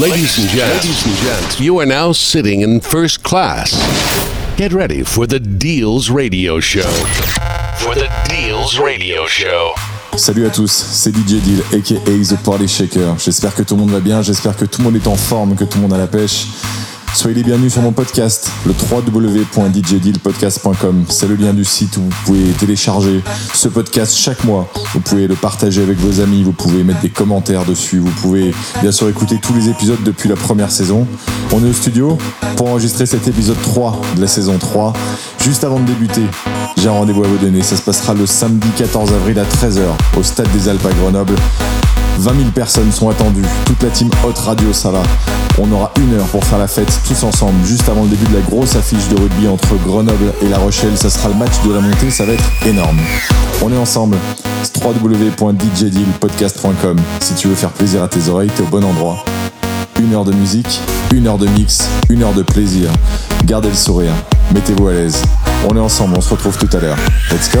Ladies and gents, ladies and gents, you are now sitting in first class. Get ready for the Deals Radio Show. For the Deals Radio Show. Salut à tous, c'est DJ Deal, aka The Party Shaker. J'espère que tout le monde va bien, j'espère que tout le monde est en forme, que tout le monde a la pêche. Soyez les bienvenus sur mon podcast, le www.djdealpodcast.com. C'est le lien du site où vous pouvez télécharger ce podcast chaque mois. Vous pouvez le partager avec vos amis, vous pouvez mettre des commentaires dessus, vous pouvez bien sûr écouter tous les épisodes depuis la première saison. On est au studio pour enregistrer cet épisode 3 de la saison 3. Juste avant de débuter, j'ai un rendez-vous à vous donner. Ça se passera le samedi 14 avril à 13h au Stade des Alpes à Grenoble. 20 000 personnes sont attendues, toute la team Hot Radio ça va. On aura une heure pour faire la fête tous ensemble, juste avant le début de la grosse affiche de rugby entre Grenoble et La Rochelle. Ça sera le match de la montée, ça va être énorme. On est ensemble. www.djdealpodcast.com. Si tu veux faire plaisir à tes oreilles, t'es au bon endroit. Une heure de musique, une heure de mix, une heure de plaisir. Gardez le sourire, mettez-vous à l'aise. On est ensemble, on se retrouve tout à l'heure. Let's go!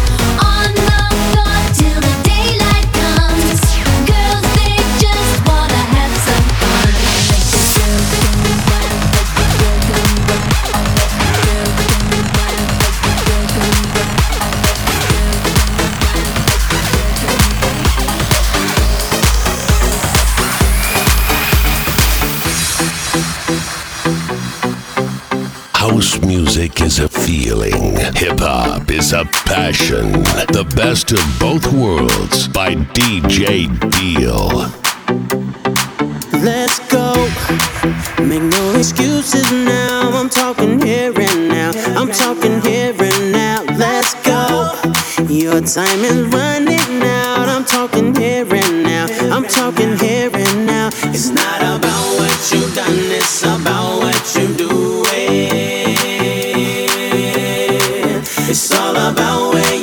passion. The best of both worlds by DJ Deal. Let's go. Make no excuses now. I'm talking here and now. I'm talking here and now. Let's go. Your time is running out. I'm talking here and now. I'm talking here and now. It's not about what you've done, it's about what you do. About where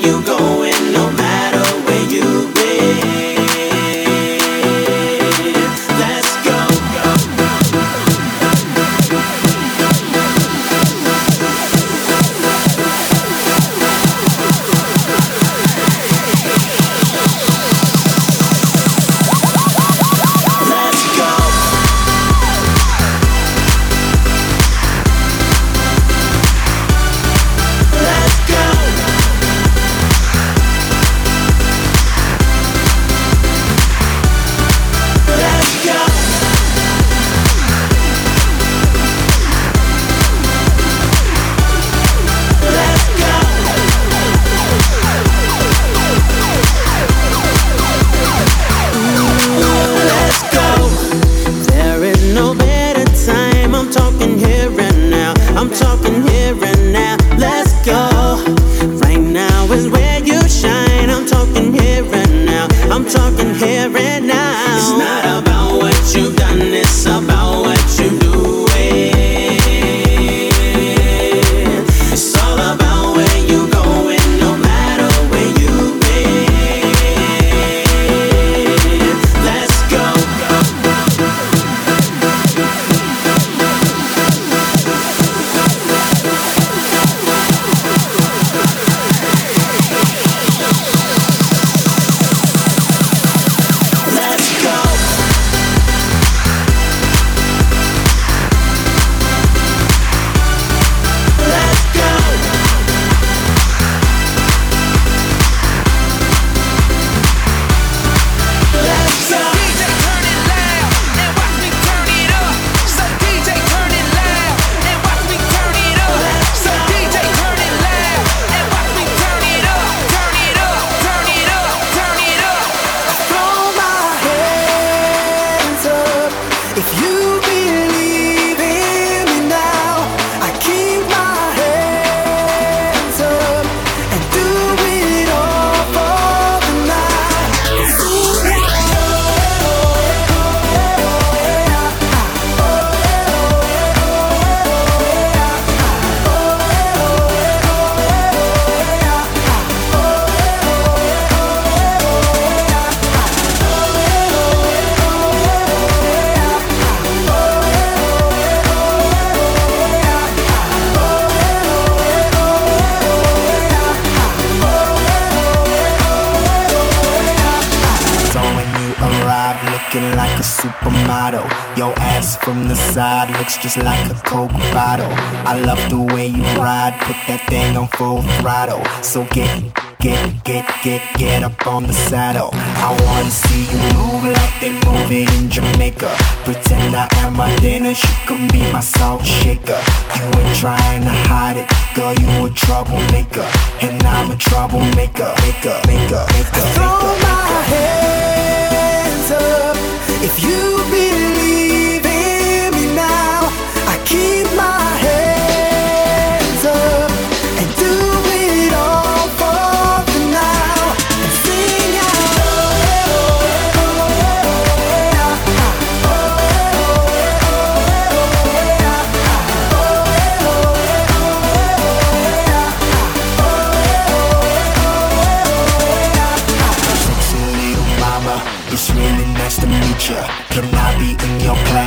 just like a Coke bottle. I love the way you ride, put that thing on full throttle. So get Get, get, get, get up on the saddle. I wanna see you move like they move it in Jamaica. Pretend I am my dinner, you can be my salt shaker. You ain't trying to hide it, girl, you a troublemaker. And I'm a troublemaker, maker, maker, maker. Throw my hands up if you believe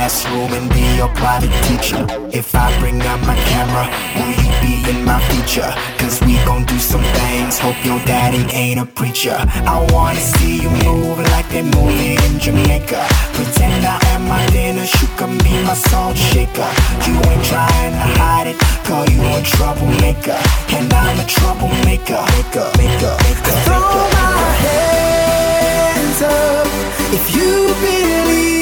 classroom and be your private teacher? If I bring out my camera, will you be in my feature? Cause we gon' do some things, hope your daddy ain't a preacher. I wanna see you move like they move it in Jamaica. Pretend I am my dinner, you can be my salt shaker. You ain't trying to hide it, call you a troublemaker. And I'm a troublemaker, maker, maker, maker, Throw my hands up if you believe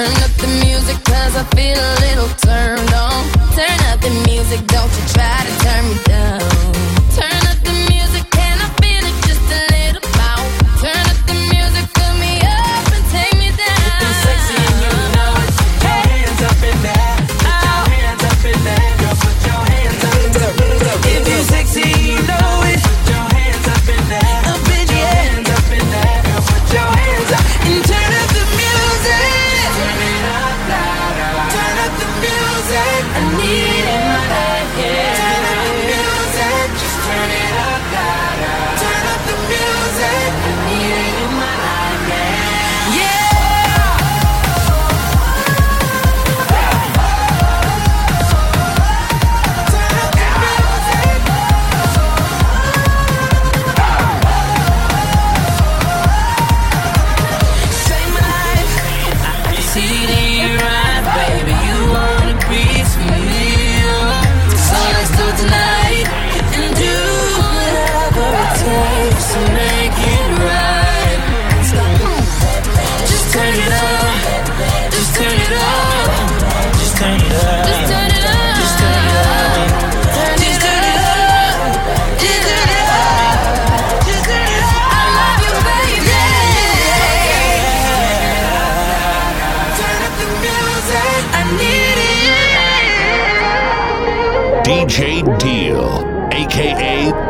Turn up the music cause I feel a little turned on. Turn up the music, don't you try to turn me down. Turn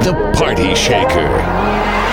The Party Shaker.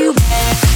You. I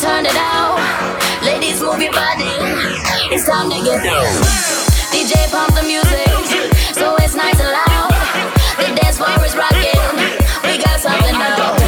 turn it out. Ladies, move your body. It's time to get down. DJ, pump the music. So it's nice and loud. The dance floor is rocking. We got something now.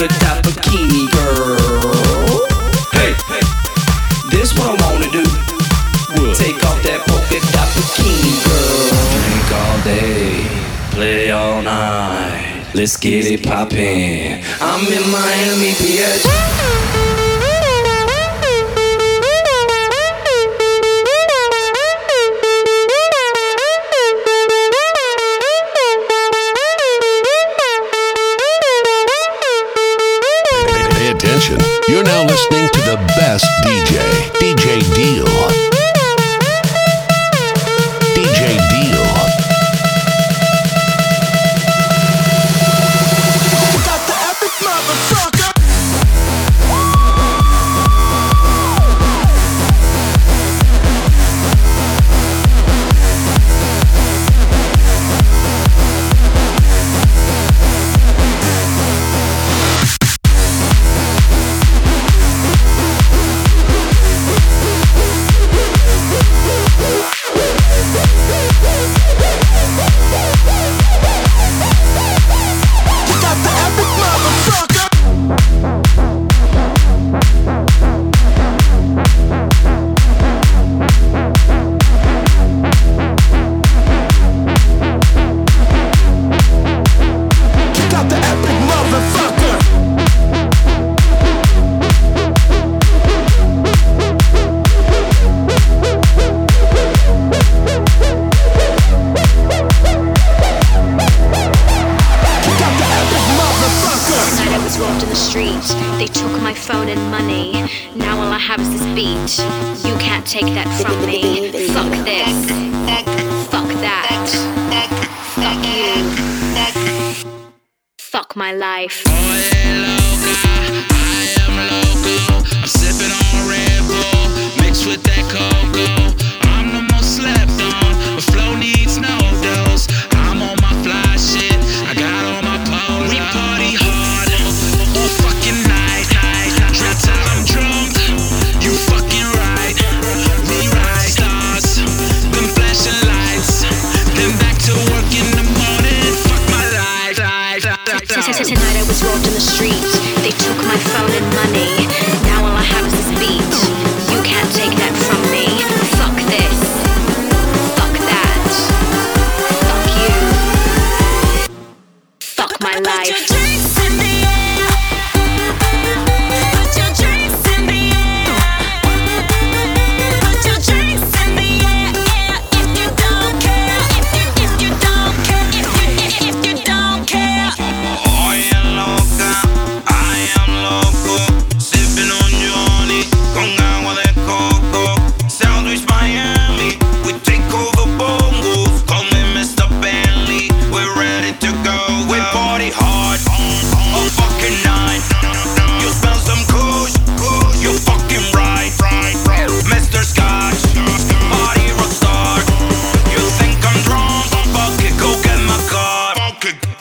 out with bikini girl. Hey, hey. this what I wanna do. What? Take off that polka dot bikini girl. Drink all day, play all night. Let's get it poppin'. I'm in Miami, bitch. Podcast. They took my phone and money. Now all I have is this beat. You can't take that from me. Fuck this. Fuck that. Fuck you. Fuck my life. tonight I was robbed in the streets. They took my phone and money.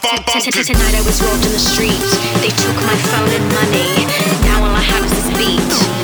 Tonight I was robbed in the street. They took my phone and money. Now all I have is this beat.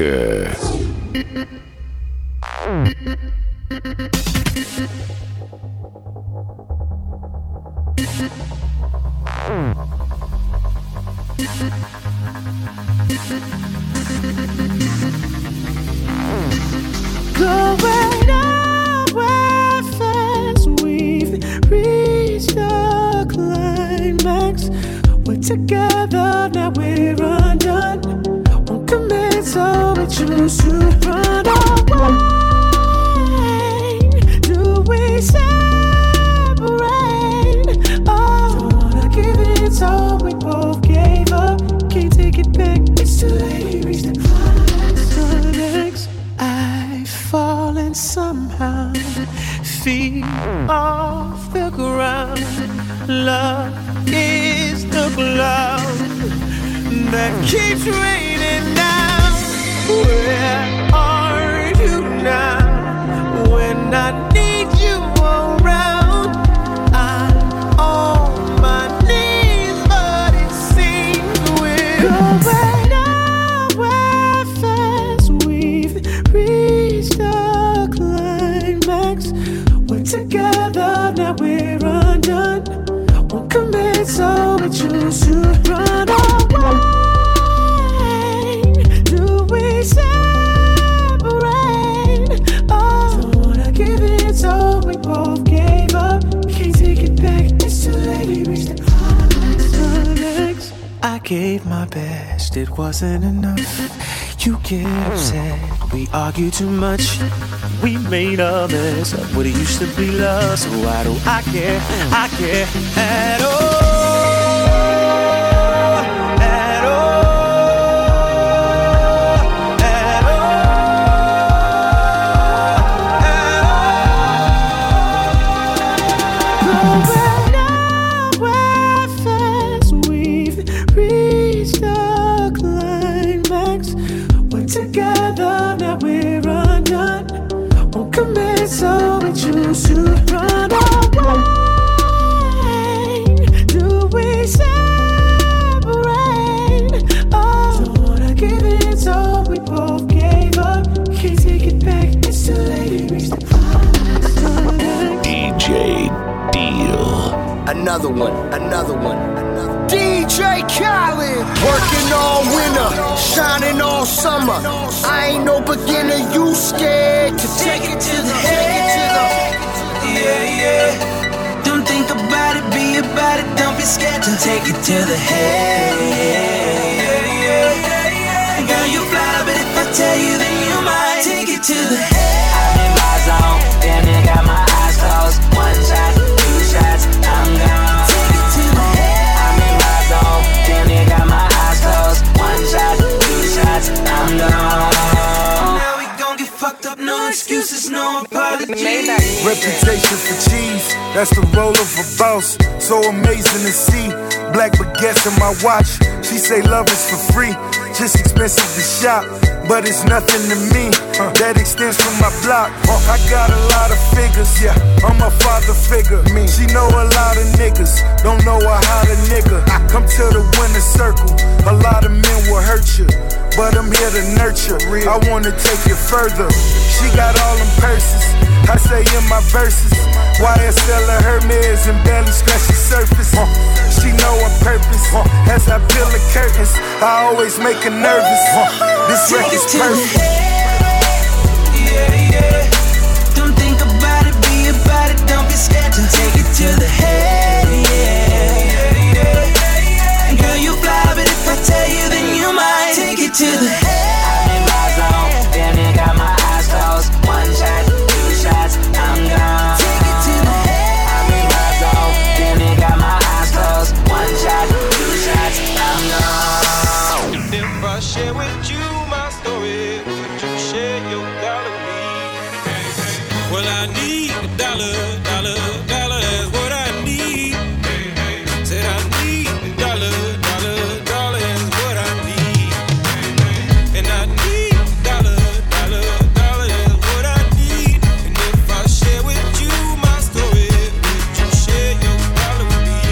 Shaker. It wasn't enough. You get upset, we argue too much. We made a mess of what it used to be love. So why do I care? I care at all. Another one, another one, another DJ Khaled, working all winter, shining all summer. I ain't no beginner, you scared to take it to the head. Yeah, yeah. Don't think about it, be about it. Don't be scared to take it to the head. Yeah, yeah, yeah. Girl, you fly, but if I tell you, then you might take it to the head. I'm in my zone, damn near got my eyes closed. One shot, no apologies. Reputation for cheese, that's the role of a boss. So amazing to see. Black baguettes in my watch. She say love is for free, just expensive to shop. But it's nothing to me. That extends from my block. I got a lot of figures, yeah. I'm a father figure. Me, she know a lot of niggas. Don't know a how to nigga. Come to the winner circle. A lot of men will hurt you, but I'm here to nurture. I wanna take you further. She got all them purses. I say in my verses, Why YSL of Hermes and barely scratch the surface. She know her purpose. As I peel the curtains, I always make her nervous. This Take it record's perfect. Yeah, yeah. Don't think about it, be about it. Don't be scared to take it to the head. Yeah, yeah. Girl, you fly, but if I tell you, then you might take it to the head. Well, I need a dollar, dollar, dollar. What I need. Said I need a dollar, dollar, dollar. What I need. And I need a dollar, dollar, dollar. What I need. And if I share with you my story, would you share your dollar with me?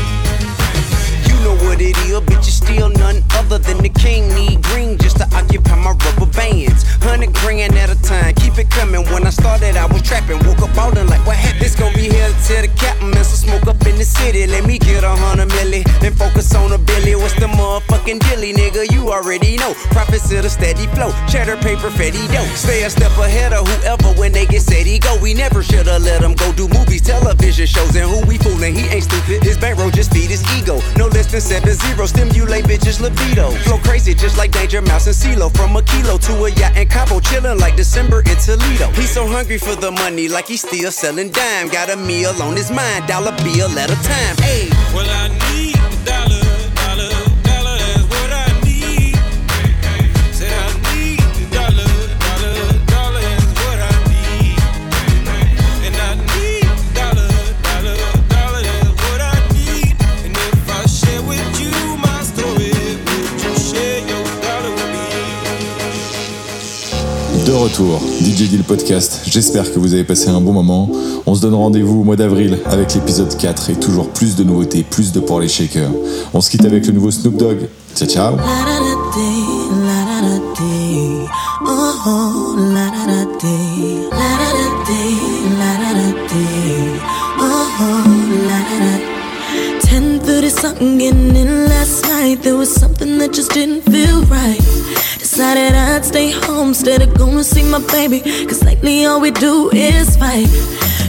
You know what it is, bitch. Still other than the king. Need green just to occupy my rubber bands. Hundred grand at a time happened. When I started, I was trapping. Woke up ballin' like, what happened? This gon' be here till the captain, man. So smoke up in the city. Let me get a hundred milli. Then focus on a billy. What's the motherfucking dilly, nigga? You already know. Profits to the steady flow. Cheddar paper, fetty dough. Stay a step ahead of whoever when they get set, he go. We never shoulda let him go do movies, television shows, and who we foolin'? He ain't stupid. His bankroll just feed his ego. No less than seven zero. Stimulate bitches libido. Flow crazy just like Danger Mouse and CeeLo. From a kilo to a yacht and Cabo, chillin' like December in Toledo. He's so hungry for the money, like he's still selling dime. Got a meal on his mind, dollar bill at a time. Ayy. Well, I need dollar, dollar, De retour, DJ Deal Podcast. J'espère que vous avez passé un bon moment. On se donne rendez-vous au mois d'avril avec l'épisode 4 et toujours plus de nouveautés, plus de pour les shakers. On se quitte avec le nouveau Snoop Dogg. Ciao ciao. Decided I'd stay home instead of going to see my baby. Cause lately all we do is fight.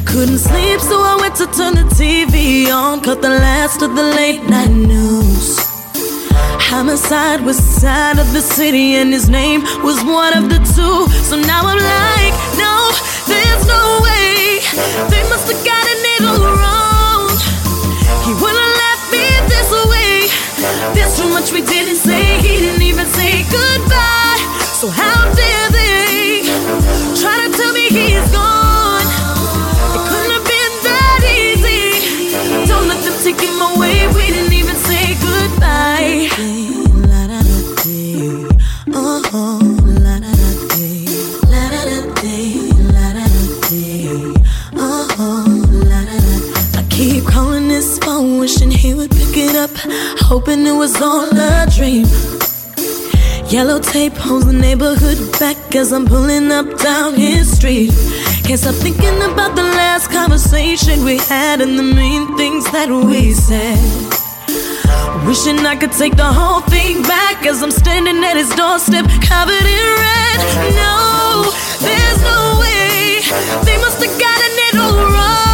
Couldn't sleep, so I went to turn the TV on. Caught the last of the late night news. Homicide was side of the city, and his name was one of the two. So now I'm like, no, there's no way. They must have gotten it all wrong. He wouldn't There's too much we didn't say. He didn't even say goodbye. So how dare they try to tell me he's gone? It couldn't have been that easy. Don't let them take him away. We didn't even say goodbye. Up, hoping it was all a dream. Yellow tape holds the neighborhood back as I'm pulling up down his street. Can't stop thinking about the last conversation we had and the mean things that we said. Wishing I could take the whole thing back as I'm standing at his doorstep, covered in red. No, there's no way. They must have gotten it all wrong.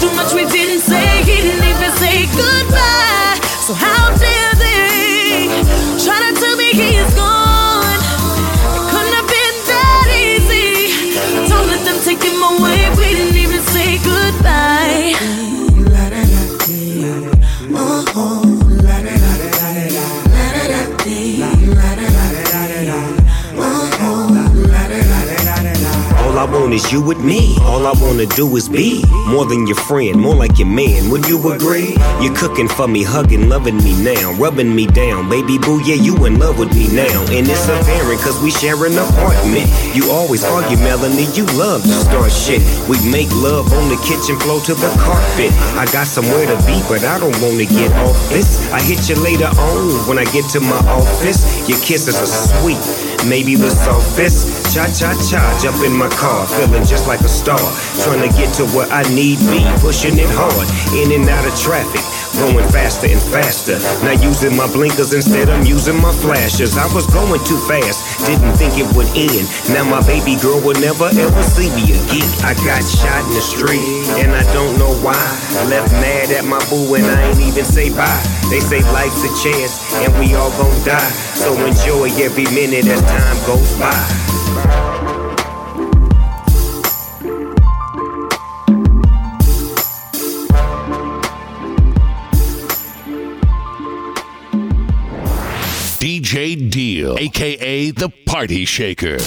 Too much we didn't say. He didn't even say goodbye. So how dare they try to tell me he's gone? It couldn't have been that easy. Don't let them take him away. We didn't even say goodbye. All is you with me. All I wanna do is be more than your friend, more like your man. Would you agree? You're cooking for me, hugging, loving me now, rubbing me down. Baby boo, yeah, you in love with me now. And it's apparent cause we share an apartment. You always argue, Melanie, you love to start shit. We make love on the kitchen floor to the carpet. I got somewhere to be, but I don't wanna get off this. I hit you later on when I get to my office. Your kisses are sweet, maybe the softest. Cha cha cha, jump in my car, feeling just like a star. Trying to get to where I need be, pushing it hard, in and out of traffic. Going faster and faster. Now using my blinkers instead, I'm using my flashers. I was going too fast, didn't think it would end. Now my baby girl will never ever see me again. I got shot in the street, and I don't know why. Left mad at my boo, and I ain't even say bye. They say life's a chance, and we all gon' die. So enjoy every minute as time goes by. DJ Deal, aka the Party Shaker.